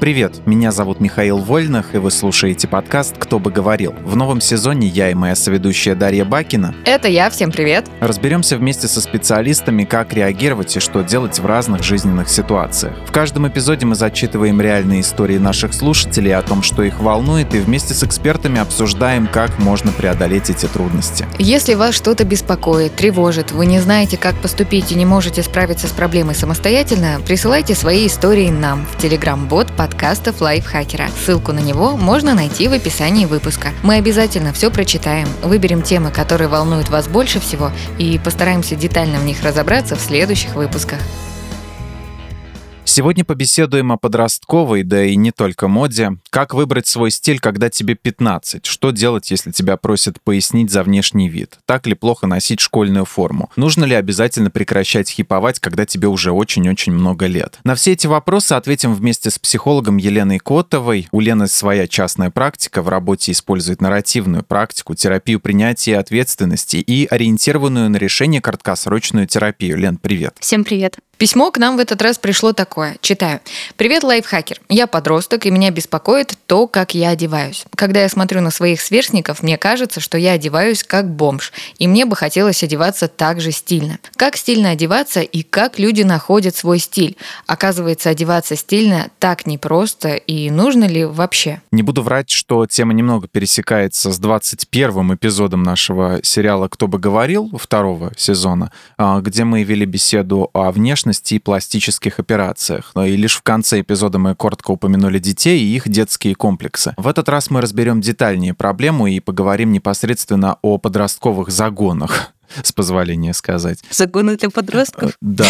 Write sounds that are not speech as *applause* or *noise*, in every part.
Привет, меня зовут Михаил Вольных, и вы слушаете подкаст «Кто бы говорил». В новом сезоне я и моя соведущая Дарья Бакина Это я, всем привет. разберемся вместе со специалистами, как реагировать и что делать в разных жизненных ситуациях. В каждом эпизоде мы зачитываем реальные истории наших слушателей о том, что их волнует, и вместе с экспертами обсуждаем, как можно преодолеть эти трудности. Если вас что-то беспокоит, тревожит, вы не знаете, как поступить и не можете справиться с проблемой самостоятельно, присылайте свои истории нам в телеграм-бот подкастов Лайфхакера. Ссылку на него можно найти в описании выпуска. Мы обязательно все прочитаем, выберем темы, которые волнуют вас больше всего и постараемся детально в них разобраться в следующих выпусках. Сегодня побеседуем о подростковой, да и не только моде. Как выбрать свой стиль, когда тебе 15? Что делать, если тебя просят пояснить за внешний вид? Так ли плохо носить школьную форму? Нужно ли обязательно прекращать хиповать, когда тебе уже очень-очень много лет? На все эти вопросы ответим вместе с психологом Еленой Котовой. У Лены своя частная практика, в работе использует нарративную практику, терапию принятия ответственности и ориентированную на решение краткосрочную терапию. Лен, привет. Всем привет. Письмо к нам в этот раз пришло такое. Читаю. Привет, лайфхакер. Я подросток, и меня беспокоит то, как я одеваюсь. Когда я смотрю на своих сверстников, мне кажется, что я одеваюсь как бомж, и мне бы хотелось одеваться так же стильно. Как стильно одеваться и как люди находят свой стиль? Оказывается, одеваться стильно так непросто, и нужно ли вообще? Не буду врать, что тема немного пересекается с 21 эпизодом нашего сериала «Кто бы говорил» второго сезона, а, где мы вели беседу о внешности и пластических операциях. Но И лишь в конце эпизода мы коротко упомянули детей и их детские комплексы. В этот раз мы разберем детальнее проблему и поговорим непосредственно о подростковых загонах, *laughs* с позволения сказать. Загоны для подростков. Да.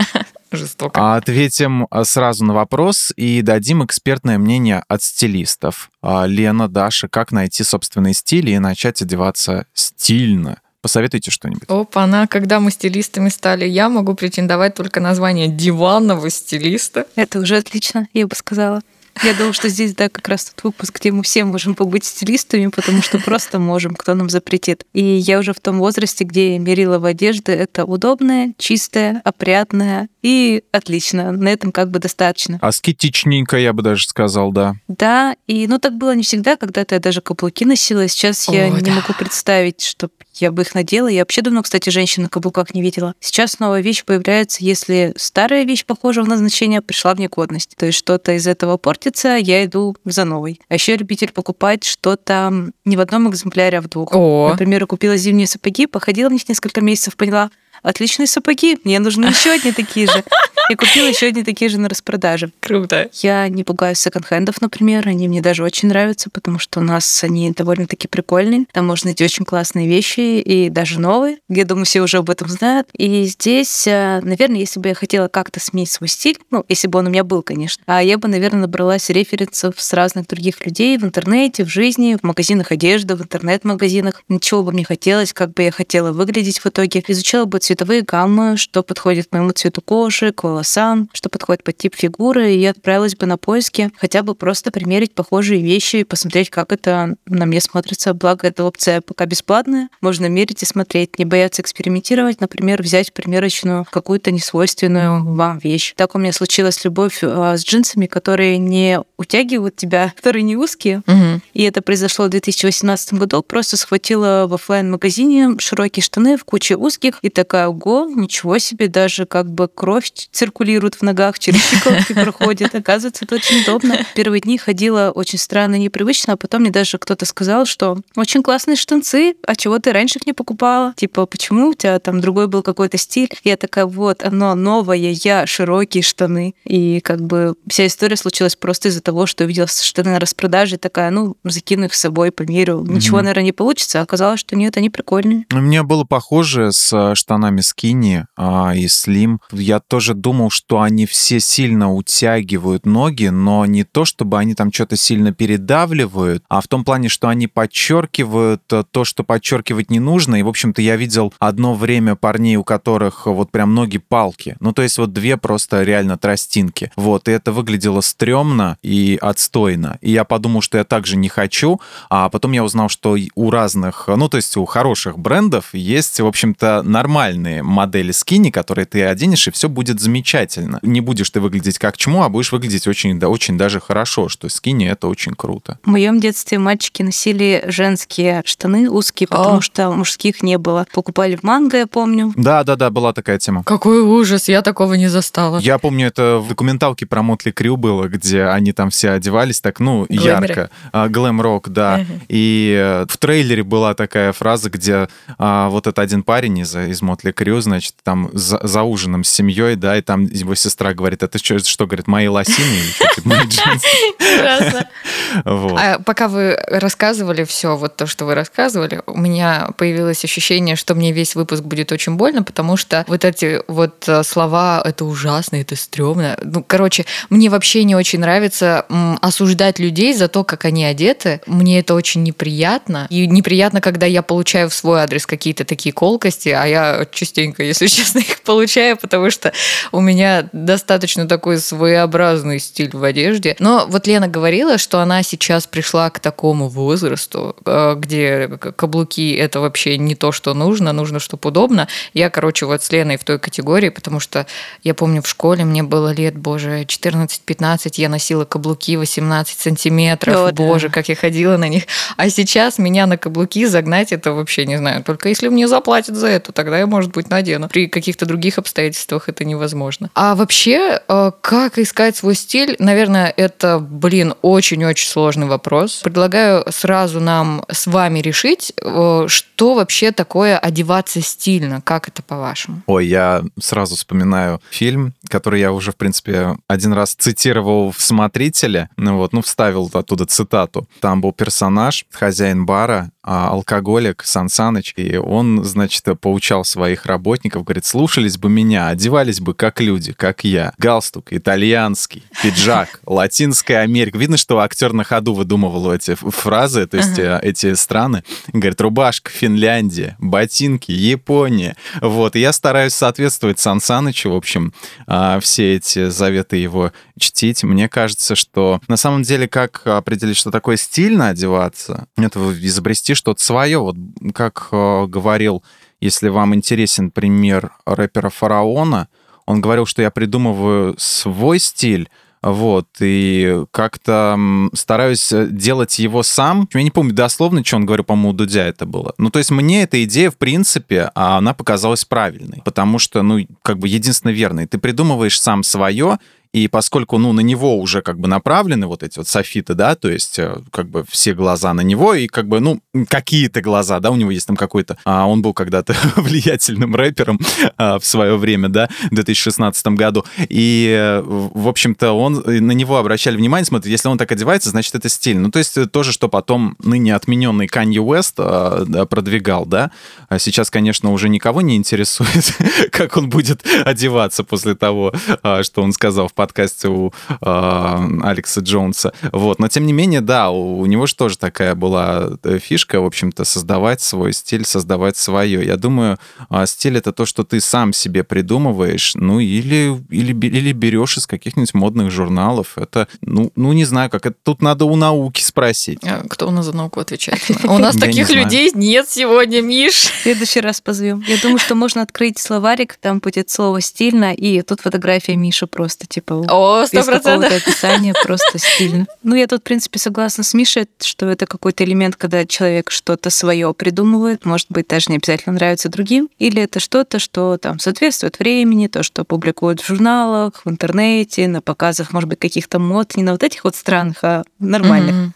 *laughs* Жестоко. А Ответим а, сразу на вопрос и дадим экспертное мнение от стилистов. А, Лена, Даша, как найти собственный стиль и начать одеваться стильно? Посоветуйте что-нибудь. Опа, она, когда мы стилистами стали, я могу претендовать только на звание диванного стилиста. Это уже отлично, я бы сказала. Я думаю, что здесь, да, как раз тот выпуск, где мы все можем побыть стилистами, потому что просто можем, кто нам запретит. И я уже в том возрасте, где мерилова одежды — это удобная, чистая, опрятная и отлично. На этом как бы достаточно. Аскетичненько, я бы даже сказал, да. Да, и ну так было не всегда, когда-то я даже каблуки носила, сейчас я О, не да. могу представить, что я бы их надела. Я вообще давно, кстати, женщин на каблуках не видела. Сейчас новая вещь появляется, если старая вещь похожего назначения пришла в негодность. То есть что-то из этого портится, я иду за новой. А еще я любитель покупать что-то не в одном экземпляре, а в двух. О, Например, я купила зимние сапоги, походила в них несколько месяцев, поняла, отличные сапоги, мне нужны *laughs* еще одни такие же. И купила еще одни такие же на распродаже. круто. Я не пугаюсь секонд-хендов, например. Они мне даже очень нравятся, потому что у нас они довольно-таки прикольные. Там можно найти очень классные вещи и даже новые. Я думаю, все уже об этом знают. И здесь, э, наверное, если бы я хотела как-то сменить свой стиль, ну, если бы он у меня был, конечно, а я бы, наверное, набралась референсов с разных других людей в интернете, в жизни, в магазинах одежды, в интернет-магазинах. Ничего бы мне хотелось, как бы я хотела выглядеть в итоге. Изучала бы цветовые гаммы, что подходит к моему цвету кожи, к волосам, что подходит под тип фигуры, и отправилась бы на поиски хотя бы просто примерить похожие вещи и посмотреть, как это на мне смотрится. Благо, эта опция пока бесплатная. Можно мерить и смотреть, не бояться экспериментировать, например, взять примерочную какую-то несвойственную вам вещь. Так у меня случилась любовь а, с джинсами, которые не утягивают тебя, *laughs* которые не узкие, Мгм. и это произошло в 2018 году. Просто схватила в оффлайн магазине широкие штаны в куче узких и такая, ого, ничего себе, даже как бы кровь циркулирует в ногах, через щиколотки проходит. Оказывается, это очень удобно. Первые дни ходила очень странно и непривычно, а потом мне даже кто-то сказал, что очень классные штанцы, а чего ты раньше их не покупала? Типа, почему у тебя там другой был какой-то стиль? Я такая, вот, оно новое, я, широкие штаны. И как бы вся история случилась просто из-за того, что увидела штаны на распродаже, такая, ну, закину их с собой, померю. Ничего, Мгм. наверное, не получится. А оказалось, что нет, они прикольные. У меня было похоже с э, штанами скини а, и слим. Я тоже думал, что они все сильно утягивают ноги, но не то, чтобы они там что-то сильно передавливают, а в том плане, что они подчеркивают э, то, что подчеркивать не нужно. И, в общем-то, я видел одно время парней, у которых вот прям ноги палки. Ну, то есть вот две просто реально тростинки. Вот, и это выглядело стрёмно и отстойно. И я подумал, что я также не хочу, а потом я узнал, что у разных, ну, то есть у хороших брендов есть, в общем-то, нормальные модели скини, которые ты оденешь, и все будет замечательно. Замечательно. Не будешь ты выглядеть как чмо, а будешь выглядеть очень, да, очень даже хорошо, что скини это очень круто. В моем детстве мальчики носили женские штаны узкие, потому А. что мужских не было. Покупали в манго, я помню. Да, да, да, была такая тема. Какой ужас, я такого не застала. Я помню, это в документалке про Мотли Крю было, где они там все одевались так, ну, Глэмеры. ярко. А, Глэм-рок, да. Мгм. И э, в трейлере была такая фраза, где а, вот этот один парень из, из Мотли Крю, значит, там за, за ужином с семьей, да, и там его сестра говорит, это что, что говорит, мои лосины или что, типа, *laughs* мои джинсы?» Прекрасно. А пока вы рассказывали все, вот то, что вы рассказывали, у меня появилось ощущение, что мне весь выпуск будет очень больно, потому что вот эти вот э, слова «это ужасно», «это стрёмно». Ну, короче, мне вообще не очень нравится осуждать людей за то, как они одеты. Мне это очень неприятно. И неприятно, когда я получаю в свой адрес какие-то такие колкости, а я частенько, если *laughs* честно, их получаю, потому что у меня достаточно такой своеобразный стиль в одежде. Но вот Лена говорила, что она сейчас пришла к такому возрасту, э, где каблуки это вообще не то, что нужно, нужно, чтобы удобно. Я, короче, вот с Леной в той категории, потому что я помню в школе мне было лет, боже, 14-15, я носила каблуки 18 сантиметров, да. боже, как я ходила на них. А сейчас меня на каблуки загнать, это вообще не знаю. Только если мне заплатят за это, тогда я, может быть, надену. При каких-то других обстоятельствах это невозможно. А вообще, э, как искать свой стиль? Наверное, это, блин, очень-очень сложный вопрос. Предлагаю сразу нам с вами решить, э, что вообще такое одеваться стильно. Как это по-вашему? Ой, я сразу вспоминаю фильм, который я уже, в принципе, один раз цитировал в «Смотрителе», ну вот, ну, вставил оттуда цитату. Там был персонаж, хозяин бара, алкоголик Сан Саныч, и он, значит, поучал своих работников, говорит, слушались бы меня, одевались бы как люди, как я. Галстук итальянский, пиджак, *laughs* Латинская Америка. Видно, что актер на ходу выдумывал эти фразы, то есть э, эти страны. Говорит, рубашка, Финляндия, ботинки, Япония. Вот, и я стараюсь соответствовать Сан Санычу, в общем, а, все эти заветы его чтить. Мне кажется, что на самом деле, как определить, что такое стильно одеваться, это изобрести что-то свое. Вот как э, говорил, если вам интересен пример рэпера Фараона, он говорил, что я придумываю свой стиль, вот, и как-то стараюсь э, делать его сам. Я не помню дословно, что он говорил, по-моему, у Дудя это было. Ну, то есть мне эта идея, в принципе, а, она показалась правильной, потому что, ну, как бы единственно верной. Ты придумываешь сам свое, и поскольку, ну, на него уже как бы направлены вот эти вот софиты, да, то есть э, как бы все глаза на него, и как бы, ну, какие-то глаза, да, у него есть там какой-то... А он был когда-то *laughs* влиятельным рэпером а, в свое время, да, в 2016 году. И, э, в общем-то, он, э, на него обращали внимание, смотрите, если он так одевается, значит, это стиль. Ну, то есть э, то же, что потом ныне отмененный Канье Уэст а, да, продвигал, да. А сейчас, конечно, уже никого не интересует, *laughs* как он будет одеваться после того, а, что он сказал в подкасте у а, Алекса Джонса. Вот. Но, тем не менее, да, у, у него же тоже такая была э, фишка, в общем-то, создавать свой стиль, создавать свое. Я думаю, а, стиль — это то, что ты сам себе придумываешь, ну, или, или, или берешь из каких-нибудь модных журналов. Это, ну, ну, не знаю, как это. Тут надо у науки спросить. А Кто у нас за науку отвечает? У нас *laughs* таких людей нет сегодня, Миш. В следующий раз позовем. Я думаю, что можно открыть словарик, там будет слово стильно, и тут фотография Миши просто, типа, О, сто процентов. описания, просто стильно. Ну, я тут, в принципе, согласна с Мишей, что это какой-то элемент, когда человек что-то свое придумывает, может быть, даже не обязательно нравится другим, или это что-то, что там соответствует времени, то, что публикуют в журналах, в интернете, на показах, может быть, каких-то мод, не на вот этих вот странных, а нормальных. Мгм.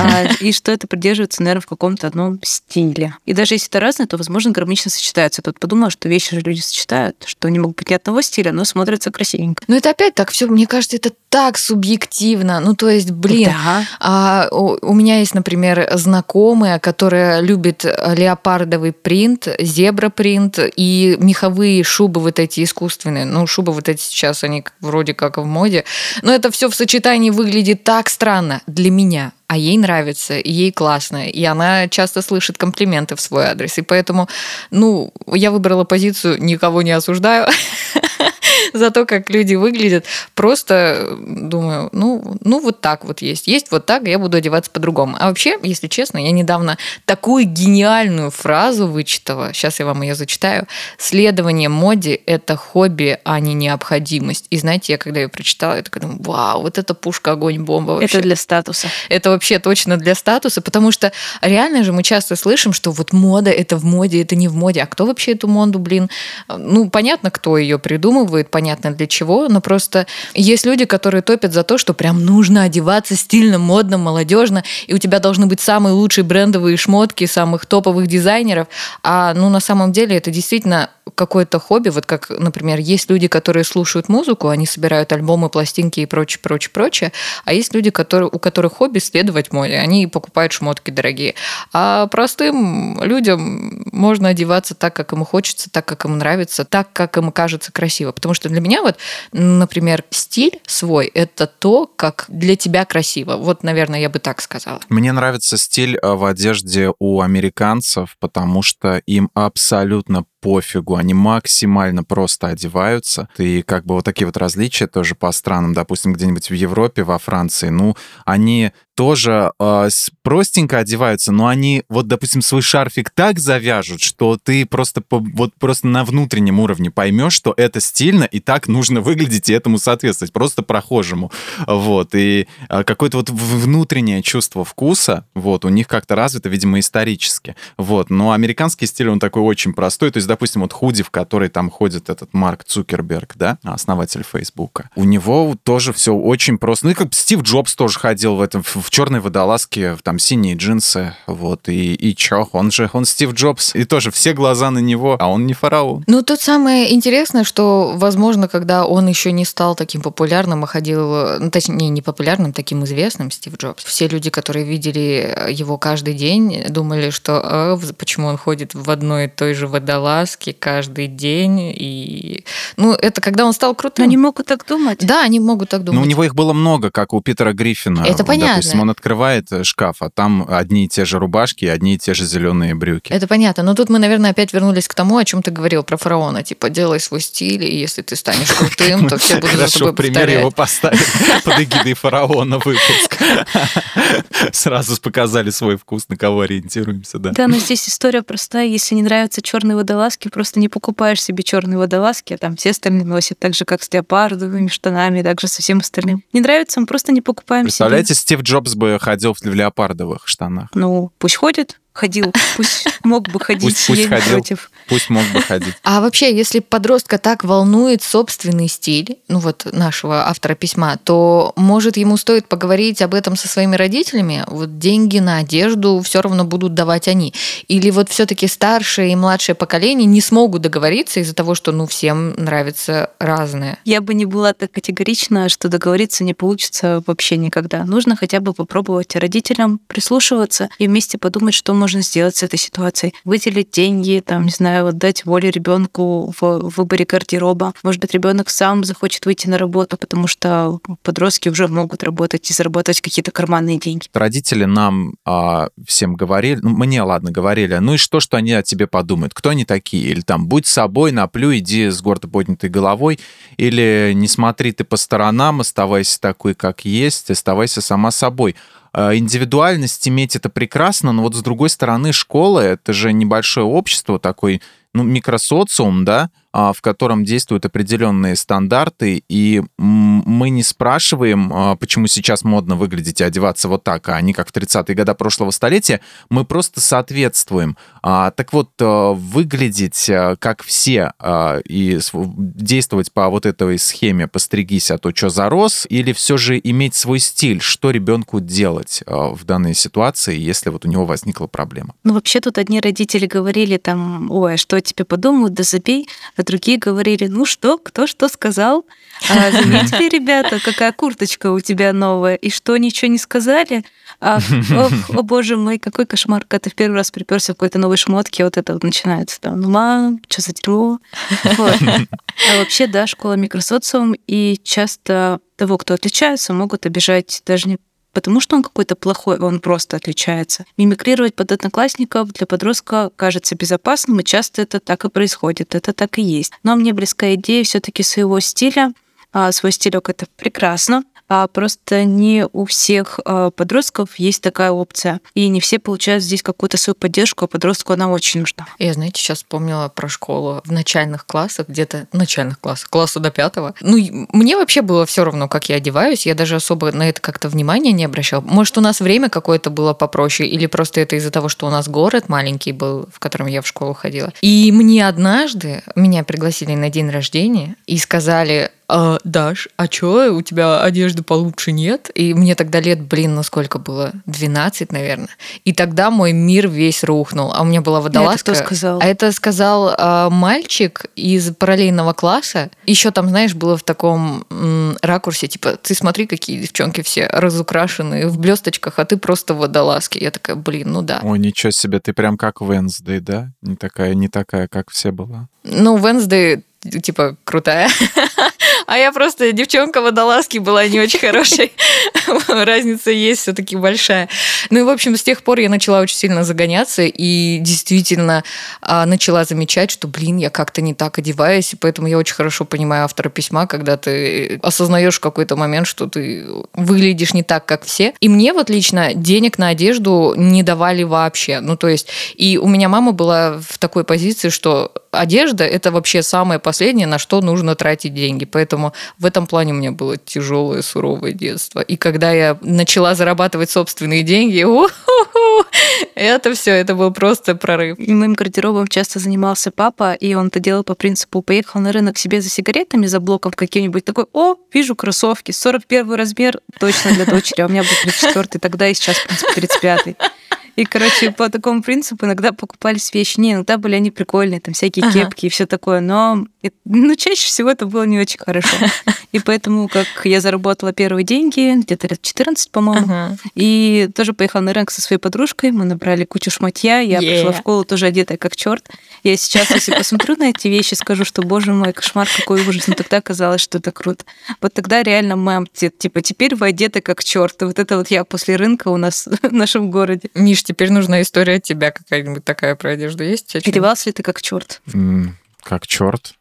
А, и что это придерживается, наверное, в каком-то одном стиле. И даже если это разное, то, возможно, гармонично сочетаются. Я тут подумала, что вещи же люди сочетают, что они могут быть не одного стиля, но смотрятся красивенько. Ну, это опять так все, мне кажется, это так субъективно. Ну, то есть, блин, Да. А у, у меня есть, например, знакомая, которая любит леопардовый принт, зебра принт и меховые шубы вот эти искусственные. Ну, шубы вот эти сейчас, они вроде как в моде. Но это все в сочетании выглядит так странно для меня. А ей нравится, и ей классно, и она часто слышит комплименты в свой адрес. И поэтому, ну, я выбрала позицию «никого не осуждаю», *laughs* за то, как люди выглядят. Просто думаю, ну, ну вот так вот есть. Есть вот так, я буду одеваться по-другому. А вообще, если честно, я недавно такую гениальную фразу вычитала. Сейчас я вам ее зачитаю. Следование моде – это хобби, а не необходимость. И знаете, я когда ее прочитала, я такая думаю, вау, вот это пушка, огонь, бомба вообще. Это для статуса. Это вообще точно для статуса, потому что реально же мы часто слышим, что вот мода – это в моде, это не в моде. А кто вообще эту моду, блин? Ну, понятно, кто ее придумывает, понятно для чего, но просто есть люди, которые топят за то, что прям нужно одеваться стильно, модно, молодежно, и у тебя должны быть самые лучшие брендовые шмотки самых топовых дизайнеров, а ну на самом деле это действительно какое-то хобби, вот как, например, есть люди, которые слушают музыку, они собирают альбомы, пластинки и прочее, прочее, прочее, а есть люди, которые, у которых хобби следовать моде, они покупают шмотки дорогие. А простым людям можно одеваться так, как ему хочется, так, как ему нравится, так, как ему кажется красиво. Потому что для меня вот, например, стиль свой – это то, как для тебя красиво. Вот, наверное, я бы так сказала. Мне нравится стиль э, в одежде у американцев, потому что им абсолютно пофигу, они максимально просто одеваются. И как бы вот такие вот различия тоже по странам, допустим, где-нибудь в Европе, во Франции, ну, они тоже э, простенько одеваются, но они вот, допустим, свой шарфик так завяжут, что ты просто по, вот просто на внутреннем уровне поймешь, что это стильно и так нужно выглядеть и этому соответствовать, просто прохожему, вот и э, какое-то вот внутреннее чувство вкуса, вот у них как-то развито, видимо, исторически, вот. Но американский стиль он такой очень простой, то есть, допустим, вот худи, в который там ходит этот Марк Цукерберг, да, основатель Фейсбука, у него тоже все очень просто, ну и как Стив Джобс тоже ходил в этом в черной водолазке, там синие джинсы, вот, и, и чё, он же, он Стив Джобс, и тоже все глаза на него, а он не фараон. Ну, тут самое интересное, что, возможно, когда он еще не стал таким популярным, а ходил, ну, точнее, не популярным, таким известным, Стив Джобс, все люди, которые видели его каждый день, думали, что а, почему он ходит в одной и той же водолазке каждый день, и, ну, это когда он стал крутым. Но они могут так думать. Да, они могут так думать. Но у него их было много, как у Питера Гриффина. Это понятно. Допустим, он открывает э, шкаф, а там одни и те же рубашки, одни и те же зеленые брюки. Это понятно. Но тут мы, наверное, опять вернулись к тому, о чем ты говорил про фараона. Типа, делай свой стиль, и если ты станешь крутым, то все будут за тобой пример его поставить *laughs* под эгидой фараона выпуск. Сразу показали свой вкус, на кого ориентируемся, да. Да, но здесь история простая. Если не нравятся черные водолазки, просто не покупаешь себе черные водолазки, а там все остальные носят так же, как с леопардовыми штанами, так же со всем остальным. Не нравится, мы просто не покупаем Представляете, Стив Джобс бы ходил в леопардовых штанах. Ну, пусть ходит ходил, пусть *laughs* мог бы ходить, пусть, пусть ходил, против. Пусть мог бы ходить. А вообще, если подростка так волнует собственный стиль, ну вот нашего автора письма, то может ему стоит поговорить об этом со своими родителями? Вот деньги на одежду все равно будут давать они. Или вот все-таки старшее и младшее поколение не смогут договориться из-за того, что ну всем нравится разное? Я бы не была так категорична, что договориться не получится вообще никогда. Нужно хотя бы попробовать родителям прислушиваться и вместе подумать, что можно сделать с этой ситуацией? Выделить деньги, там, не знаю, вот дать волю ребенку в выборе гардероба. Может быть, ребенок сам захочет выйти на работу, потому что подростки уже могут работать и заработать какие-то карманные деньги. Родители нам а, всем говорили, ну, мне, ладно, говорили, ну и что, что они о тебе подумают? Кто они такие? Или там, будь собой, наплю, иди с гордо поднятой головой, или не смотри ты по сторонам, оставайся такой, как есть, оставайся сама собой. Э, индивидуальность иметь это прекрасно, но вот с другой стороны школа это же небольшое общество, такой ну, микросоциум, да, в котором действуют определенные стандарты, и мы не спрашиваем, а, почему сейчас модно выглядеть и одеваться вот так, а не как в 30-е годы прошлого столетия, мы просто соответствуем. А, так вот, выглядеть как все и действовать по вот этой схеме «постригись, а то что зарос», или все же иметь свой стиль, что ребенку делать в данной ситуации, если вот у него возникла проблема? Ну, вообще тут одни родители говорили там, ой, а что тебе подумают, да забей, а другие говорили, ну что, кто что сказал? А, заметили, ребята, какая курточка у тебя новая, и что, ничего не сказали? Ах, ох, о боже мой, какой кошмар, когда ты в первый раз приперся в какой-то новой шмотке, вот это вот начинается там, ну мам, что за дерьмо? Вот. А вообще, да, школа микросоциум, и часто того, кто отличается, могут обижать даже не потому что он какой-то плохой, он просто отличается. Мимикрировать под одноклассников для подростка кажется безопасным, и часто это так и происходит, это так и есть. Но мне близка идея все таки своего стиля, а свой стилек это прекрасно, просто не у всех а, подростков есть такая опция. И не все получают здесь какую-то свою поддержку, а подростку она очень нужна. Я, знаете, сейчас вспомнила про школу в начальных классах, где-то начальных классах, класса до пятого. Ну, мне вообще было все равно, как я одеваюсь. Я даже особо на это как-то внимания не обращала. Может, у нас время какое-то было попроще, или просто это из-за того, что у нас город маленький был, в котором я в школу ходила. И мне однажды меня пригласили на день рождения и сказали, а, Даш, а чё, у тебя одежды получше нет? И мне тогда лет, блин, ну сколько было? 12, наверное. И тогда мой мир весь рухнул. А у меня была водолазка. Это кто сказал? А это сказал а, мальчик из параллельного класса. Еще там, знаешь, было в таком м, ракурсе, типа, ты смотри, какие девчонки все разукрашенные в блесточках, а ты просто в водолазке. Я такая, блин, ну да. Ой, ничего себе, ты прям как Венсдей, да? Не такая, не такая, как все была. Ну, Венсдей типа крутая. *laughs* А я просто девчонка водолазки была не очень хорошей. *laughs* Разница есть все-таки большая. Ну и, в общем, с тех пор я начала очень сильно загоняться и действительно а, начала замечать, что, блин, я как-то не так одеваюсь, и поэтому я очень хорошо понимаю автора письма, когда ты осознаешь в какой-то момент, что ты выглядишь не так, как все. И мне вот лично денег на одежду не давали вообще. Ну, то есть, и у меня мама была в такой позиции, что одежда – это вообще самое последнее, на что нужно тратить деньги. Поэтому в этом плане у меня было тяжелое, суровое детство. И когда я начала зарабатывать собственные деньги, *laughs* это все, это был просто прорыв. И моим гардеробом часто занимался папа, и он это делал по принципу поехал на рынок себе за сигаретами, за блоком каким-нибудь, такой, о, вижу кроссовки, 41 размер, точно для дочери, а у меня был 34 тогда и сейчас, в принципе, 35 и, короче, по такому принципу иногда покупались вещи. Не, иногда были они прикольные, там всякие ага. кепки и все такое, но ну, чаще всего это было не очень хорошо. И поэтому, как я заработала первые деньги, где-то лет 14, по-моему, ага. и тоже поехала на рынок со своей подружкой, мы набрали кучу шматья, я yeah. пришла в школу тоже одетая как черт. Я сейчас, если посмотрю на эти вещи, скажу, что, боже мой, кошмар, какой ужас. Но тогда казалось, что это круто. Вот тогда реально мам, типа, теперь вы одеты как черт. Вот это вот я после рынка у нас *laughs* в нашем городе. Миш, теперь нужна история от тебя какая-нибудь такая про одежду есть? Одевался ли ты как черт? Как черт?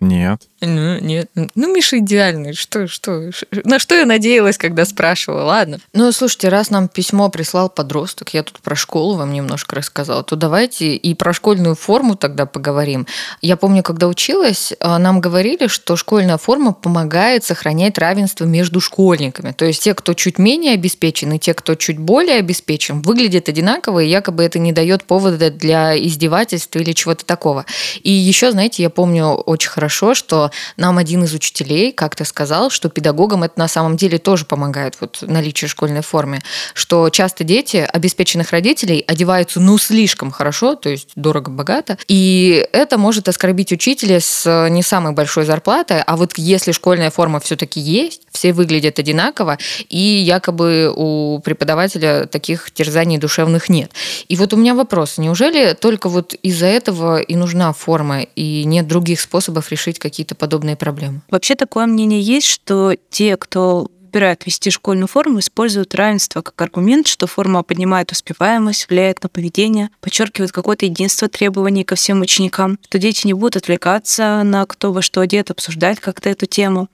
Нет. Ну, нет. Ну, Миша идеальный. Что, что? На что я надеялась, когда спрашивала? Ладно. Ну, слушайте, раз нам письмо прислал подросток, я тут про школу вам немножко рассказала, то давайте и про школьную форму тогда поговорим. Я помню, когда училась, а, нам говорили, что школьная форма помогает сохранять равенство между школьниками. То есть те, кто чуть менее обеспечен, и те, кто чуть более обеспечен, выглядят одинаково, и якобы это не дает повода для издевательств или чего-то такого. И еще, знаете, я помню, помню очень хорошо, что нам один из учителей как-то сказал, что педагогам это на самом деле тоже помогает, вот наличие школьной формы, что часто дети обеспеченных родителей одеваются ну слишком хорошо, то есть дорого-богато, и это может оскорбить учителя с не самой большой зарплатой, а вот если школьная форма все-таки есть, все выглядят одинаково, и якобы у преподавателя таких терзаний душевных нет. И вот у меня вопрос, неужели только вот из-за этого и нужна форма, и нет других других способов решить какие-то подобные проблемы. Вообще такое мнение есть, что те, кто выбирают вести школьную форму, используют равенство как аргумент, что форма поднимает успеваемость, влияет на поведение, подчеркивает какое-то единство требований ко всем ученикам, что дети не будут отвлекаться на кто во что одет, обсуждать как-то эту тему.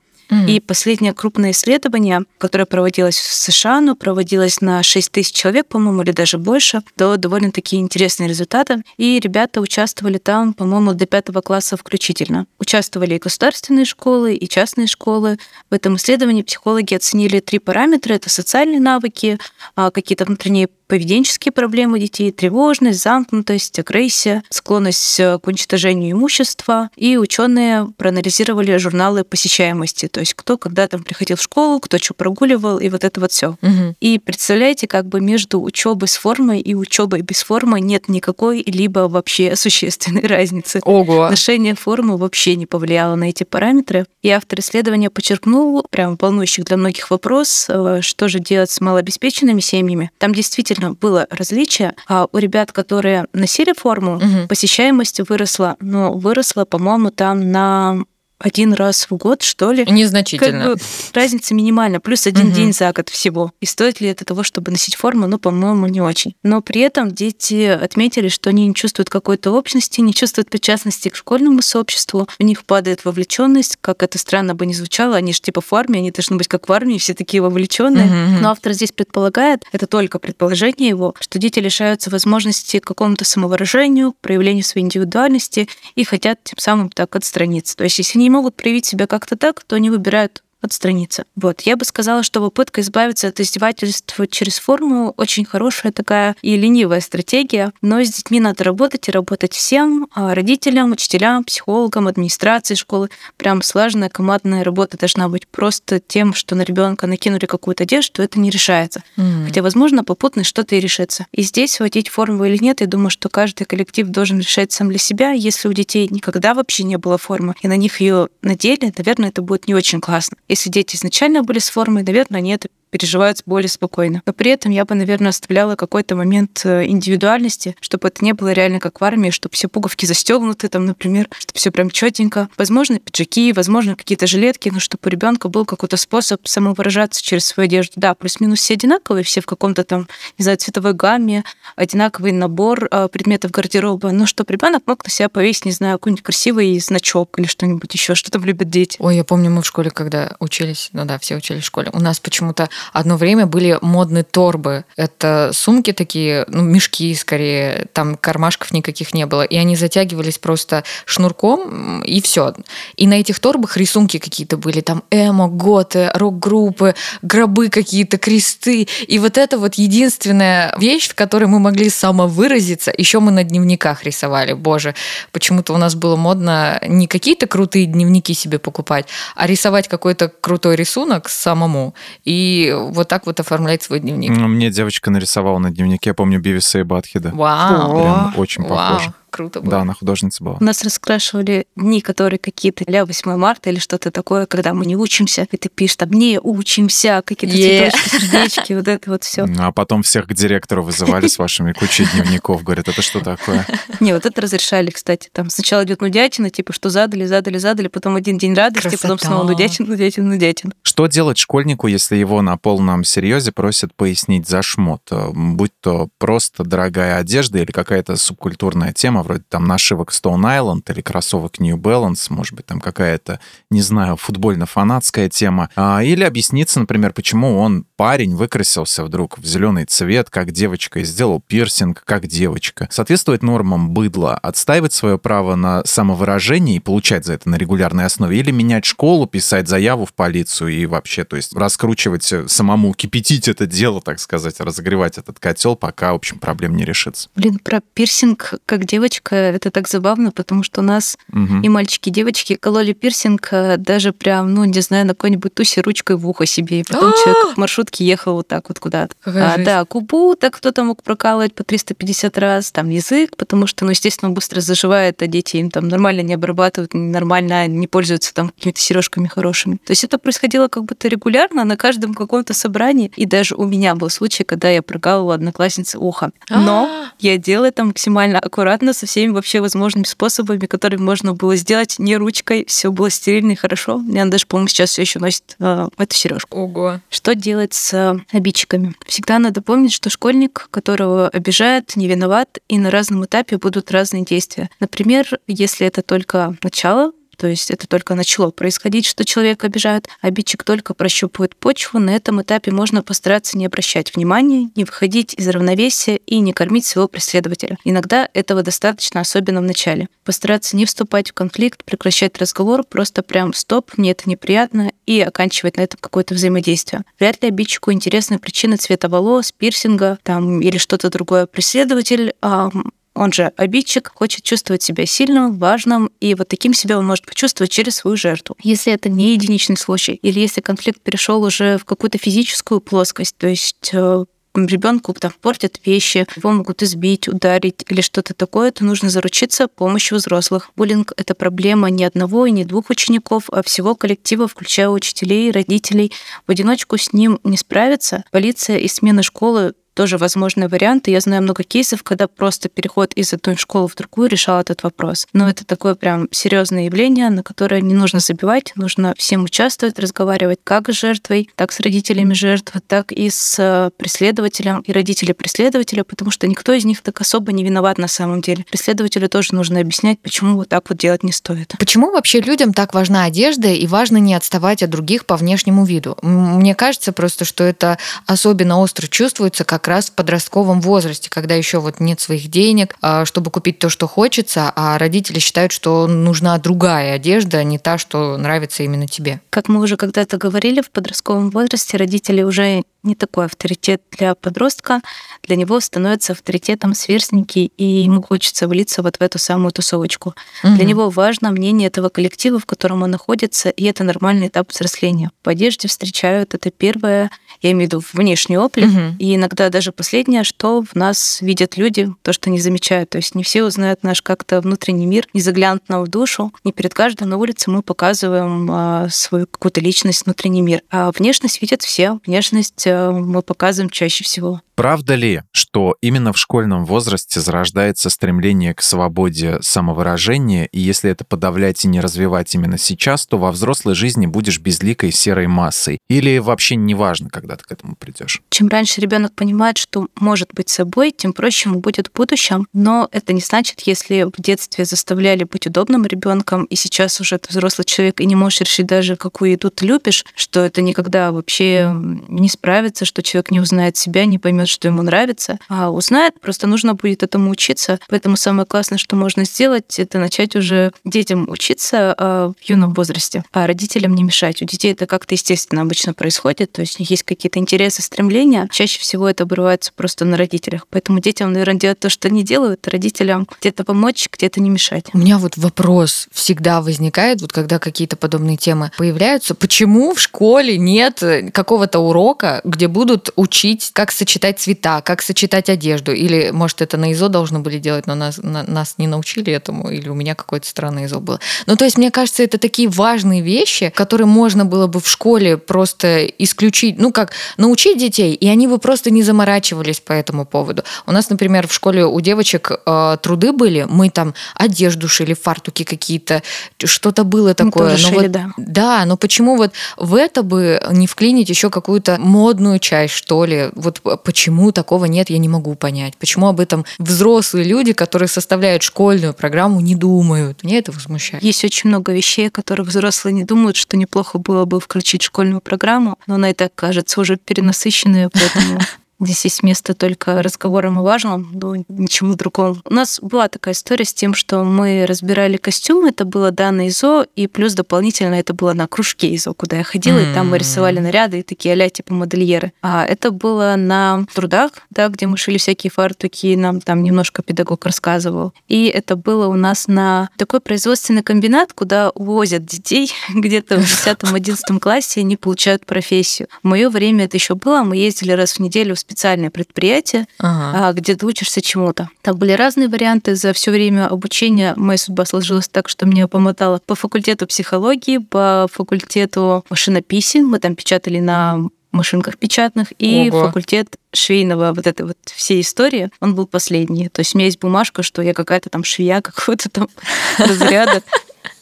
И последнее крупное исследование, которое проводилось в США, но проводилось на 6 тысяч человек, по-моему, или даже больше, дало довольно такие интересные результаты. И ребята участвовали там, по-моему, до пятого класса включительно. Участвовали и государственные школы, и частные школы. В этом исследовании психологи оценили три параметра. Это социальные навыки, а, какие-то внутренние поведенческие проблемы детей, тревожность, замкнутость, агрессия, склонность э, к уничтожению имущества. И ученые проанализировали журналы посещаемости, то есть кто когда там приходил в школу, кто что прогуливал, и вот это вот все. Угу. И представляете, как бы между учебой с формой и учебой без формы нет никакой либо вообще *laughs* существенной разницы. Ого. Ношение формы вообще не повлияло на эти параметры. И автор исследования подчеркнул, прям волнующих для многих вопрос, э, что же делать с малообеспеченными семьями. Там действительно действительно было различие. А у ребят, которые носили форму, угу. посещаемость выросла, но выросла, по-моему, там на один раз в год, что ли. Незначительно. Как бы разница минимальна, плюс один Мгм. день за год всего. И стоит ли это того, чтобы носить форму? Ну, по-моему, не очень. Но при этом дети отметили, что они не чувствуют какой-то общности, не чувствуют причастности к школьному сообществу. У них падает вовлеченность, как это странно бы не звучало. Они же типа в армии, они должны быть как в армии, все такие вовлеченные. Мгм. Но автор здесь предполагает, это только предположение его, что дети лишаются возможности к какому-то самовыражению, проявлению своей индивидуальности и хотят тем самым так отстраниться. То есть, если они могут проявить себя как-то так, то они выбирают отстраниться. Вот. Я бы сказала, что попытка избавиться от издевательств через форму очень хорошая такая и ленивая стратегия, но с детьми надо работать и работать всем, а родителям, учителям, психологам, администрации школы. Прям слаженная командная работа должна быть. Просто тем, что на ребенка накинули какую-то одежду, это не решается. М. Хотя, возможно, попутно что-то и решится. И здесь вводить форму или нет, я думаю, что каждый коллектив должен решать сам для себя. Если у детей никогда вообще не было формы, и на них ее надели, наверное, это будет не очень классно. Если дети изначально были с формой, наверное, они это переживают более спокойно. Но при этом я бы, наверное, оставляла какой-то момент э, индивидуальности, чтобы это не было реально как в армии, чтобы все пуговки застегнуты, там, например, чтобы все прям четенько. Возможно, пиджаки, возможно, какие-то жилетки, но чтобы у ребенка был какой-то способ самовыражаться через свою одежду. Да, плюс-минус все одинаковые, все в каком-то там, не знаю, цветовой гамме, одинаковый набор э, предметов гардероба, но чтобы ребенок мог на себя повесить, не знаю, какой-нибудь красивый значок или что-нибудь еще, что там любят дети. Ой, я помню, мы в школе, когда учились, ну да, все учились в школе, у нас почему-то одно время были модные торбы. Это сумки такие, ну, мешки скорее, там кармашков никаких не было. И они затягивались просто шнурком, и все. И на этих торбах рисунки какие-то были, там эмо, готы, рок-группы, гробы какие-то, кресты. И вот это вот единственная вещь, в которой мы могли самовыразиться. Еще мы на дневниках рисовали. Боже, почему-то у нас было модно не какие-то крутые дневники себе покупать, а рисовать какой-то крутой рисунок самому и вот так вот оформлять свой дневник. Мне девочка нарисовала на дневнике, я помню, Бивиса и Батхеда. Вау! Прям очень Вау, похоже. Круто было. Да, она художница была. У нас раскрашивали дни, которые какие-то для 8 марта или что-то такое, когда мы не учимся. И ты пишешь там «не учимся», какие-то Е. цветочки, сердечки, вот это вот все. А потом всех к директору вызывали с *laughs* вашими кучей дневников. Говорят, это что такое? Не, вот это разрешали, кстати. Там сначала идет нудятина, типа, что задали, задали, задали, потом один день радости, потом снова нудятин, нудятин, нудятин. Что делать школьнику, если его на полном серьезе просят пояснить за шмот? Э, Будь то просто дорогая одежда или какая-то субкультурная тема, вроде там нашивок Stone Island или кроссовок New Balance, может быть, там какая-то, не знаю, футбольно-фанатская тема. А, Или объясниться, например, почему он, парень, выкрасился вдруг в зеленый цвет, как девочка, и сделал пирсинг, как девочка. Соответствует нормам быдла, отстаивать свое право на самовыражение и получать за это на регулярной основе, или менять школу, писать заяву в полицию и вообще, то есть раскручивать э, самому, кипятить это дело, так сказать, разогревать этот котел, пока, в общем, проблем не решится. Блин, про пирсинг как девочка, это так забавно, потому что у нас Мгм. и мальчики, и девочки кололи пирсинг э, даже прям, ну, не знаю, на какой-нибудь тусе ручкой в ухо себе. И потом человек в маршрутке ехал вот так вот куда-то. Какая А, жесть. да, губу так кто-то мог прокалывать по 350 раз, там язык, потому что, ну, естественно, он быстро заживает, а дети им там нормально не обрабатывают, нормально не пользуются там какими-то сережками хорошими. То есть это происходило как будто регулярно на каждом каком-то собрании. И даже у меня был случай, когда я прокалывала однокласснице ухо. Но А. я делала это максимально аккуратно, со всеми вообще возможными способами, которые можно было сделать не ручкой. Все было стерильно и хорошо. Мне она даже, по-моему, сейчас все еще носит э, эту сережку. Ого. Что делать с э, обидчиками? Всегда надо помнить, что школьник, которого обижают, не виноват, и на разном этапе будут разные действия. Например, если это только начало, то есть это только начало происходить, что человека обижают, обидчик только прощупывает почву, на этом этапе можно постараться не обращать внимания, не выходить из равновесия и не кормить своего преследователя. Иногда этого достаточно, особенно в начале. Постараться не вступать в конфликт, прекращать разговор, просто прям стоп, мне это неприятно, и оканчивать на этом какое-то взаимодействие. Вряд ли обидчику интересны причины цвета волос, пирсинга там, или что-то другое. Преследователь ам, он же обидчик, хочет чувствовать себя сильным, важным, и вот таким себя он может почувствовать через свою жертву. Если это не единичный случай, или если конфликт перешел уже в какую-то физическую плоскость, то есть э, ребенку там портят вещи, его могут избить, ударить или что-то такое, то нужно заручиться помощью взрослых. Буллинг — это проблема не одного и не двух учеников, а всего коллектива, включая учителей, родителей. В одиночку с ним не справиться. Полиция и смена школы тоже возможный вариант. И я знаю много кейсов, когда просто переход из одной школы в другую решал этот вопрос. Но это такое прям серьезное явление, на которое не нужно забивать, нужно всем участвовать, разговаривать как с жертвой, так с родителями жертвы, так и с э, преследователем и родителей преследователя, потому что никто из них так особо не виноват на самом деле. Преследователю тоже нужно объяснять, почему вот так вот делать не стоит. Почему вообще людям так важна одежда и важно не отставать от других по внешнему виду? Мне кажется просто, что это особенно остро чувствуется как раз в подростковом возрасте, когда еще вот нет своих денег, а, чтобы купить то, что хочется, а родители считают, что нужна другая одежда, а не та, что нравится именно тебе. Как мы уже когда-то говорили, в подростковом возрасте родители уже не такой авторитет для подростка, для него становятся авторитетом сверстники, и ему хочется влиться вот в эту самую тусовочку. Угу. Для него важно мнение этого коллектива, в котором он находится, и это нормальный этап взросления. В одежде встречают, это первое, я имею в виду внешний облик, угу. и иногда даже последнее, что в нас видят люди, то, что не замечают. То есть не все узнают наш как-то внутренний мир, не заглянут нам в душу. Не перед каждым на улице мы показываем а, свою какую-то личность, внутренний мир. А внешность видят все. Внешность мы показываем чаще всего. Правда ли, что именно в школьном возрасте зарождается стремление к свободе самовыражения, и если это подавлять и не развивать именно сейчас, то во взрослой жизни будешь безликой серой массой? Или вообще не важно, когда ты к этому придешь? Чем раньше ребенок понимает, что может быть собой, тем проще ему будет в будущем. Но это не значит, если в детстве заставляли быть удобным ребенком, и сейчас уже ты взрослый человек и не можешь решить даже, какую еду ты любишь, что это никогда вообще не справится, что человек не узнает себя, не поймет, что ему нравится, а узнает, просто нужно будет этому учиться. Поэтому самое классное, что можно сделать, это начать уже детям учиться а, в юном возрасте, а родителям не мешать. У детей это как-то естественно обычно происходит, то есть у них есть какие-то интересы, стремления. Чаще всего это обрывается просто на родителях. Поэтому детям, наверное, делать то, что они делают, родителям где-то помочь, где-то не мешать. У меня вот вопрос всегда возникает, вот когда какие-то подобные темы появляются, почему в школе нет какого-то урока, где будут учить, как сочетать цвета, как сочетать одежду. Или, может, это на ИЗО должны были делать, но нас, на, нас не научили этому, или у меня какое-то странное ИЗО было. Ну, то есть, мне кажется, это такие важные вещи, которые можно было бы в школе просто исключить, ну, как научить детей, и они бы просто не заморачивались по этому поводу. У нас, например, в школе у девочек э, труды были, мы там одежду шили, фартуки какие-то, что-то было такое. Мы тоже но шили, вот, да. Да, но почему вот в это бы не вклинить еще какую-то модную часть, что ли? Вот почему Почему такого нет, я не могу понять. Почему об этом взрослые люди, которые составляют школьную программу, не думают? Мне это возмущает. Есть очень много вещей, о которых взрослые не думают, что неплохо было бы включить в школьную программу, но она и так кажется уже перенасыщенная, поэтому *laughs* Здесь есть место только разговорам о важном, но ничему другому. У нас была такая история с тем, что мы разбирали костюмы, это было да, на ИЗО, и плюс дополнительно это было на кружке ИЗО, куда я ходила, mm-hmm. и там мы рисовали наряды и такие а типа модельеры. А это было на трудах, да, где мы шили всякие фартуки, нам там немножко педагог рассказывал. И это было у нас на такой производственный комбинат, куда увозят детей *laughs* где-то в 10-11 классе, они получают профессию. В мое время это еще было, мы ездили раз в неделю в специальное предприятие, ага. А, где ты учишься чему-то. Там были разные варианты. За все время обучения моя судьба сложилась так, что мне помотало по факультету психологии, по факультету машинописи. Мы там печатали на машинках печатных, и Ого. факультет швейного вот этой вот всей истории, он был последний. То есть у меня есть бумажка, что я какая-то там швея *laughs* какого-то там разряда.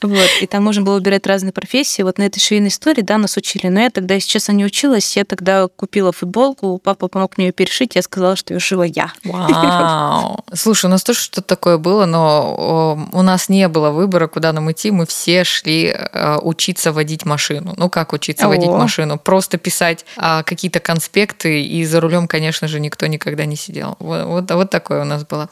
Вот, и там можно было выбирать разные профессии. Вот на этой швейной истории, да, нас учили. Но я тогда, если честно, не училась. Я тогда купила футболку, папа помог мне ее перешить, я сказала, что ее шила я. Вау. *laughs* Слушай, у нас тоже что-то такое было, но у нас не было выбора, куда нам идти. Мы все шли э, учиться водить машину. Ну, как учиться О. водить машину? Просто писать а, какие-то конспекты, и за рулем, конечно же, никто никогда не сидел. Вот, вот, вот такое у нас было.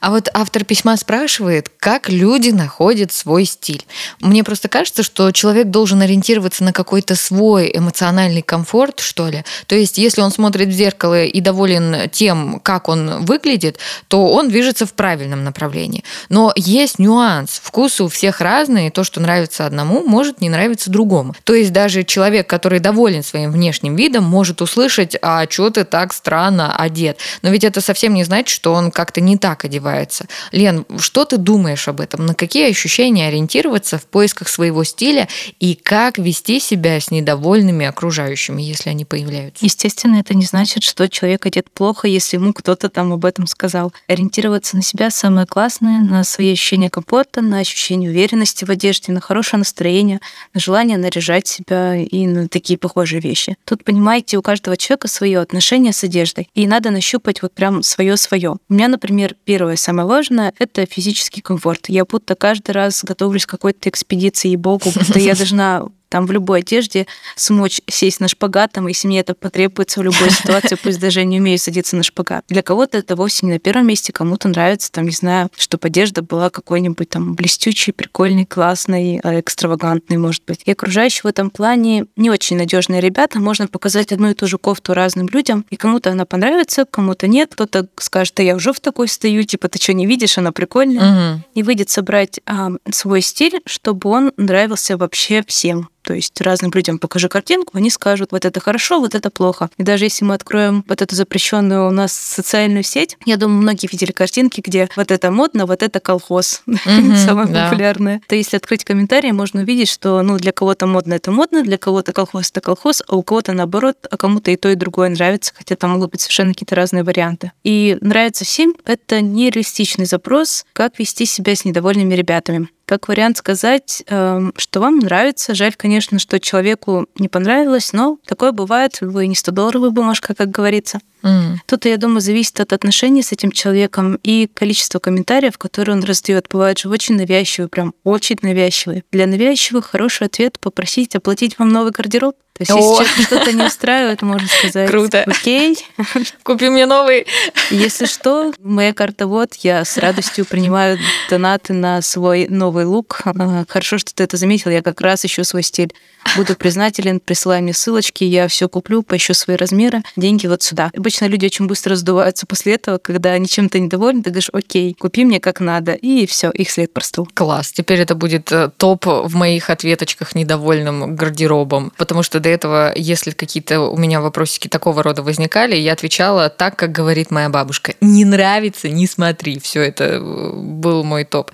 А вот автор письма спрашивает, как люди находят свой стиль. Мне просто кажется, что человек должен ориентироваться на какой-то свой эмоциональный комфорт, что ли. То есть, если он смотрит в зеркало и доволен тем, как он выглядит, то он движется в правильном направлении. Но есть нюанс. Вкусы у всех разные, и то, что нравится одному, может не нравиться другому. То есть, даже человек, который доволен своим внешним видом, может услышать, а что ты так странно одет. Но ведь это совсем не значит, что он как-то не так одевается. Лен, что ты думаешь об этом? На какие ощущения ориентироваться ориентироваться в поисках своего стиля и как вести себя с недовольными окружающими, если они появляются. Естественно, это не значит, что человек одет плохо, если ему кто-то там об этом сказал. Ориентироваться на себя самое классное, на свои ощущения комфорта, на ощущение уверенности в одежде, на хорошее настроение, на желание наряжать себя и на такие похожие вещи. Тут, понимаете, у каждого человека свое отношение с одеждой, и надо нащупать вот прям свое-свое. У меня, например, первое самое важное — это физический комфорт. Я будто каждый раз готовлюсь к какой-то экспедиции, и богу, будто я *laughs* должна там в любой одежде смочь сесть на шпагат, там, если мне это потребуется в любой ситуации, пусть даже не умею садиться на шпагат. Для кого-то это вовсе не на первом месте, кому-то нравится, там, не знаю, чтобы одежда была какой-нибудь там блестючей, прикольной, классной, а, экстравагантной, может быть. И окружающие в этом плане не очень надежные ребята. Можно показать одну и ту же кофту разным людям, и кому-то она понравится, кому-то нет. Кто-то скажет, да я уже в такой стою, типа, ты что, не видишь, она прикольная. Угу. И выйдет собрать а, свой стиль, чтобы он нравился вообще всем. То есть разным людям покажи картинку, они скажут, вот это хорошо, вот это плохо. И даже если мы откроем вот эту запрещенную у нас социальную сеть, я думаю, многие видели картинки, где вот это модно, вот это колхоз, *laughs* самое популярное. То если открыть комментарии, можно увидеть, что ну для кого-то модно это модно, для кого-то колхоз это колхоз, а у кого-то наоборот, а кому-то и то, и другое нравится, хотя там могут быть совершенно какие-то разные варианты. И нравится всем — это нереалистичный запрос, как вести себя с недовольными ребятами как вариант сказать, эм, что вам нравится. Жаль, конечно, что человеку не понравилось, но такое бывает. Вы не 100-долларовая бумажка, как говорится. Mm. Тут, я думаю, зависит от отношений с этим человеком и количества комментариев, которые он раздает. Бывают же очень навязчивые, прям очень навязчивые. Для навязчивых хороший ответ — попросить оплатить вам новый гардероб. То есть, О! если что-то не устраивает, можно сказать, Круто. окей. *laughs* Купи мне новый. Если что, моя карта вот, я с радостью принимаю донаты на свой новый лук. А, хорошо, что ты это заметил, я как раз ищу свой стиль. Буду признателен, присылай мне ссылочки, я все куплю, поищу свои размеры, деньги вот сюда. Обычно люди очень быстро сдуваются после этого, когда они чем-то недовольны, ты говоришь, окей, купи мне как надо, и все, их след простыл. Класс, теперь это будет э, топ в моих ответочках недовольным гардеробом, потому что до этого, если какие-то у меня вопросики такого рода возникали, я отвечала так, как говорит моя бабушка. Не нравится, не смотри. Все это э, был мой топ.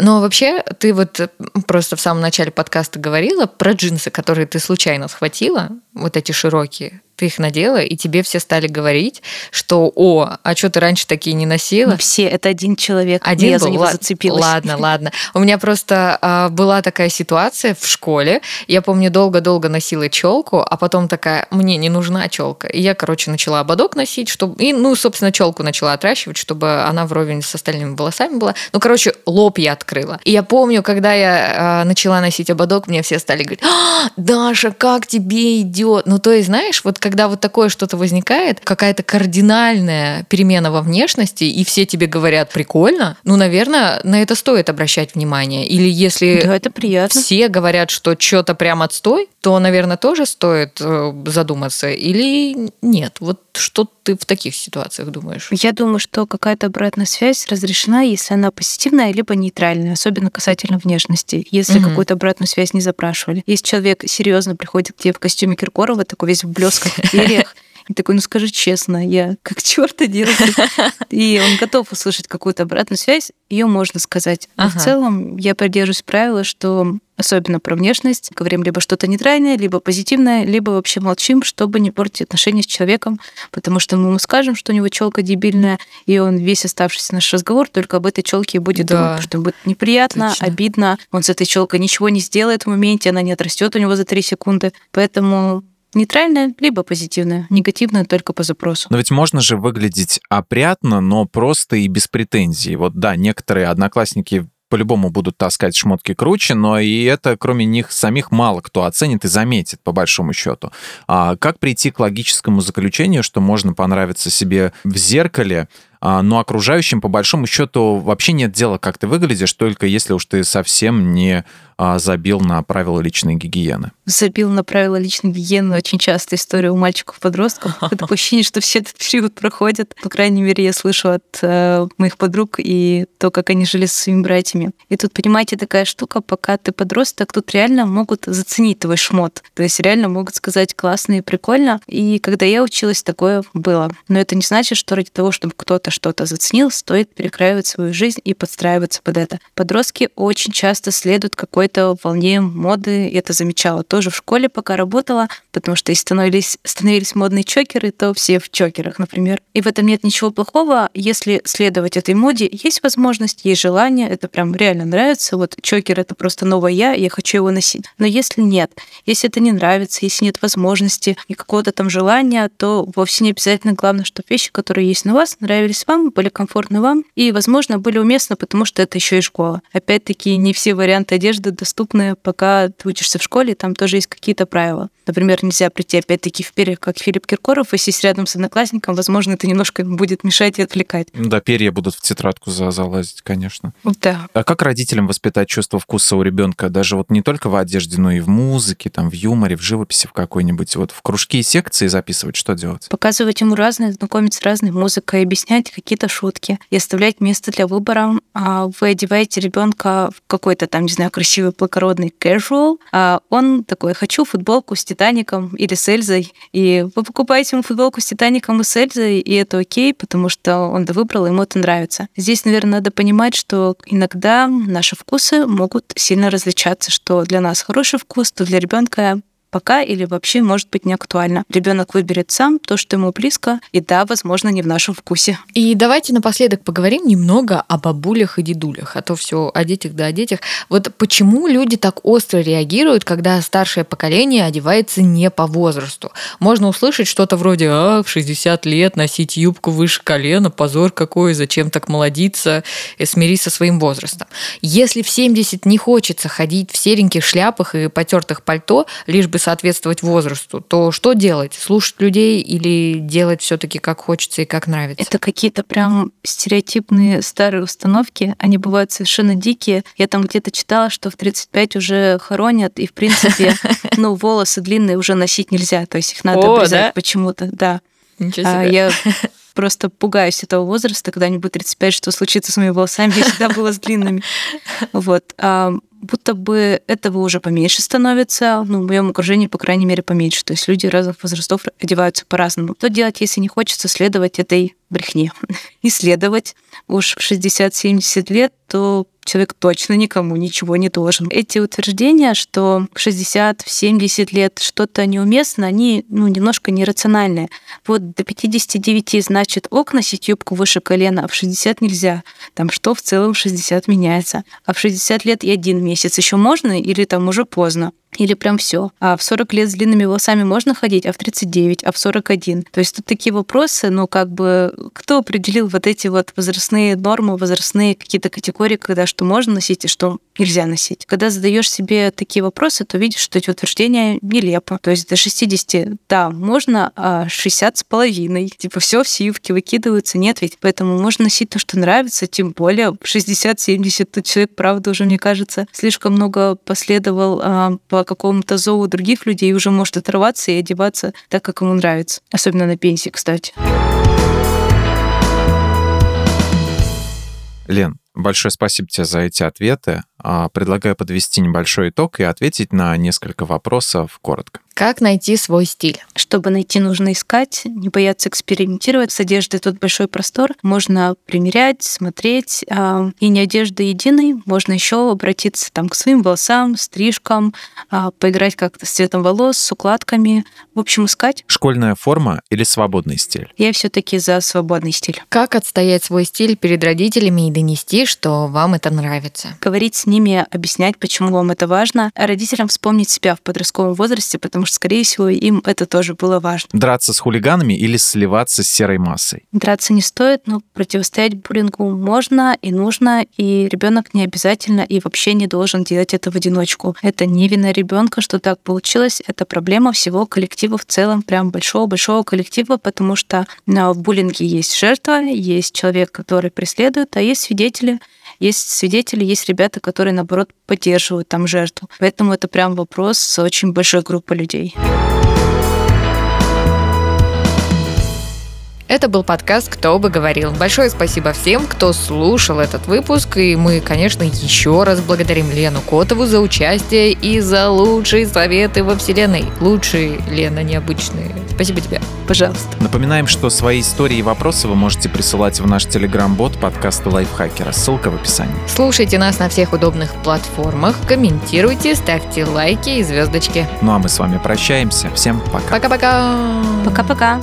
Но вообще, ты вот просто в самом начале подкаста говорила про джинсы, которые ты случайно схватила, вот эти широкие ты их надела, и тебе все стали говорить, что «О, а что ты раньше такие не носила?» ну, Все, это один человек, один я был? за него зацепилась. Ладно, *laughs* ладно. У меня просто а, была такая ситуация в школе. Я помню, долго-долго носила челку, а потом такая, мне не нужна челка. И я, короче, начала ободок носить, чтобы... и, ну, собственно, челку начала отращивать, чтобы она вровень с остальными волосами была. Ну, короче, лоб я открыла. И я помню, когда я а, начала носить ободок, мне все стали говорить, а, Даша, как тебе идет? Ну, то есть, знаешь, вот как когда вот такое что-то возникает, какая-то кардинальная перемена во внешности, и все тебе говорят прикольно, ну, наверное, на это стоит обращать внимание. Или если да, это приятно. все говорят, что что-то прям отстой, то, наверное, тоже стоит э, задуматься. Или нет? Вот что ты в таких ситуациях думаешь? Я думаю, что какая-то обратная связь разрешена, если она позитивная, либо нейтральная, особенно касательно внешности. Если угу. какую-то обратную связь не запрашивали. Если человек серьезно приходит к тебе в костюме Киркорова, такой весь в блесках, перьях, и такой, ну скажи честно, я как *laughs* черт делаю. *laughs* И он готов услышать какую-то обратную связь, ее можно сказать. Но ага. в целом я придерживаюсь правила, что особенно про внешность, говорим либо что-то нейтральное, либо позитивное, либо вообще молчим, чтобы не портить отношения с человеком, потому что мы ему скажем, что у него челка дебильная, и он весь оставшийся наш разговор только об этой челке будет да. думать, что будет неприятно, Точно. обидно, он с этой челкой ничего не сделает в моменте, она не отрастет у него за три секунды, поэтому Нейтральная, либо позитивная. Негативная только по запросу. Но ведь можно же выглядеть опрятно, но просто и без претензий. Вот да, некоторые одноклассники по-любому будут таскать шмотки круче, но и это, кроме них самих, мало кто оценит и заметит, по большому счету. А как прийти к логическому заключению, что можно понравиться себе в зеркале, но окружающим, по большому счету, вообще нет дела, как ты выглядишь, только если уж ты совсем не а, забил на правила личной гигиены. Забил на правила личной гигиены очень часто история у мальчиков-подростков. *laughs* Такое ощущение, что все этот период проходят. По крайней мере, я слышу от э, моих подруг и то, как они жили со своими братьями. И тут, понимаете, такая штука, пока ты подросток, тут реально могут заценить твой шмот. То есть реально могут сказать классно и прикольно. И когда я училась, такое было. Но это не значит, что ради того, чтобы кто-то кто-то что-то заценил, стоит перекраивать свою жизнь и подстраиваться под это. Подростки очень часто следуют какой-то волне моды. Я это замечала тоже в школе, пока работала, потому что если становились, становились модные чокеры, то все в чокерах, например. И в этом нет ничего плохого, если следовать этой моде. Есть возможность, есть желание, это прям реально нравится. Вот чокер — это просто новое я, я хочу его носить. Но если нет, если это не нравится, если нет возможности и какого-то там желания, то вовсе не обязательно главное, чтобы вещи, которые есть на вас, нравились вам, были комфортны вам и, возможно, были уместны, потому что это еще и школа. Опять-таки, не все варианты одежды доступны, пока ты учишься в школе, там тоже есть какие-то правила. Например, нельзя прийти опять-таки в перьях, как Филипп Киркоров, и сесть рядом с одноклассником, возможно, это немножко будет мешать и отвлекать. Да, перья будут в тетрадку за залазить, конечно. Да. А как родителям воспитать чувство вкуса у ребенка, даже вот не только в одежде, но и в музыке, там, в юморе, в живописи в какой-нибудь, вот в кружки и секции записывать, что делать? Показывать ему разное, знакомить с разной музыкой, объяснять какие-то шутки и оставлять место для выбора. А вы одеваете ребенка в какой-то там, не знаю, красивый благородный casual, а он такой, хочу футболку с Титаником или с Эльзой. И вы покупаете ему футболку с Титаником и с Эльзой, и это окей, потому что он это выбрал, ему это нравится. Здесь, наверное, надо понимать, что иногда наши вкусы могут сильно различаться, что для нас хороший вкус, то для ребенка пока или вообще может быть не актуально. Ребенок выберет сам то, что ему близко, и да, возможно, не в нашем вкусе. И давайте напоследок поговорим немного о бабулях и дедулях, а то все о детях да о детях. Вот почему люди так остро реагируют, когда старшее поколение одевается не по возрасту? Можно услышать что-то вроде «А, в 60 лет носить юбку выше колена, позор какой, зачем так молодиться, и смирись со своим возрастом». Если в 70 не хочется ходить в сереньких шляпах и потертых пальто, лишь бы соответствовать возрасту, то что делать? Слушать людей или делать все-таки как хочется и как нравится? Это какие-то прям стереотипные старые установки. Они бывают совершенно дикие. Я там где-то читала, что в 35 уже хоронят, и в принципе, *laughs* ну, волосы длинные уже носить нельзя, то есть их надо обрезать почему-то, да. Ничего А, себе. я *laughs* просто пугаюсь этого возраста, когда мне будет 35, что случится с моими волосами, я всегда была с длинными. *laughs* Вот. Будто бы этого уже поменьше становится, ну, в моем окружении, по крайней мере, поменьше. То есть люди разных возрастов одеваются по-разному. Что делать, если не хочется следовать этой брехне? *laughs* Исследовать уж в 60-70 лет, то человек точно никому ничего не должен. Эти утверждения, что в 60, в 70 лет что-то неуместно, они ну, немножко нерациональные. Вот до 59 значит ок носить юбку выше колена, а в 60 нельзя. Там что в целом в 60 меняется. А в 60 лет и один месяц еще можно или там уже поздно? Или прям все. А в 40 лет с длинными волосами можно ходить, а в 39, а в 41. То есть тут такие вопросы, ну как бы кто определил вот эти вот возрастные нормы, возрастные какие-то категории, когда что можно носить и что нельзя носить. Когда задаешь себе такие вопросы, то видишь, что эти утверждения нелепо. То есть до 60, да, можно, а 60 с половиной. Типа все в сивке выкидываются. Нет, ведь поэтому можно носить то, что нравится, тем более в 60-70 тут человек, правда, уже, мне кажется, слишком много последовал а, по какому-то зову других людей и уже может оторваться и одеваться так, как ему нравится. Особенно на пенсии, кстати. Лен, большое спасибо тебе за эти ответы. А, Предлагаю подвести небольшой итог и ответить на несколько вопросов коротко. Как найти свой стиль? Чтобы найти, нужно искать, не бояться экспериментировать. С одеждой тут большой простор. Можно примерять, смотреть. а, И не одежда единой. Можно еще обратиться там, к своим волосам, стрижкам, а, поиграть как-то с цветом волос, с укладками. В общем, искать. Школьная форма или свободный стиль? Я все таки за свободный стиль. Как отстоять свой стиль перед родителями и донести, что вам это нравится? Говорить с ними, объяснять, почему вам это важно. А родителям вспомнить себя в подростковом возрасте, потому что, скорее всего, им это тоже было важно. Драться с хулиганами или сливаться с серой массой? Драться не стоит, но противостоять буллингу можно и нужно, и ребенок не обязательно и вообще не должен делать это в одиночку. Это не вина ребенка, что так получилось, это проблема всего коллектива в целом, прям большого-большого коллектива, потому что а, в буллинге есть жертва, есть человек, который преследует, а есть свидетели, есть свидетели, есть ребята, которые, наоборот, поддерживают там жертву. Поэтому это прям вопрос очень большой группой людей. Это был подкаст «Кто бы говорил». Большое спасибо всем, кто слушал этот выпуск. И мы, конечно, еще раз благодарим Лену Котову за участие и за лучшие советы во Вселенной. Лучшие, Лена, необычные. Спасибо тебе. Пожалуйста. Напоминаем, что свои истории и вопросы вы можете присылать в наш телеграм-бот подкаста Лайфхакера. Ссылка в описании. Слушайте нас на всех удобных платформах, комментируйте, ставьте лайки и звездочки. Ну а мы с вами прощаемся. Всем пока. Пока-пока. Пока-пока.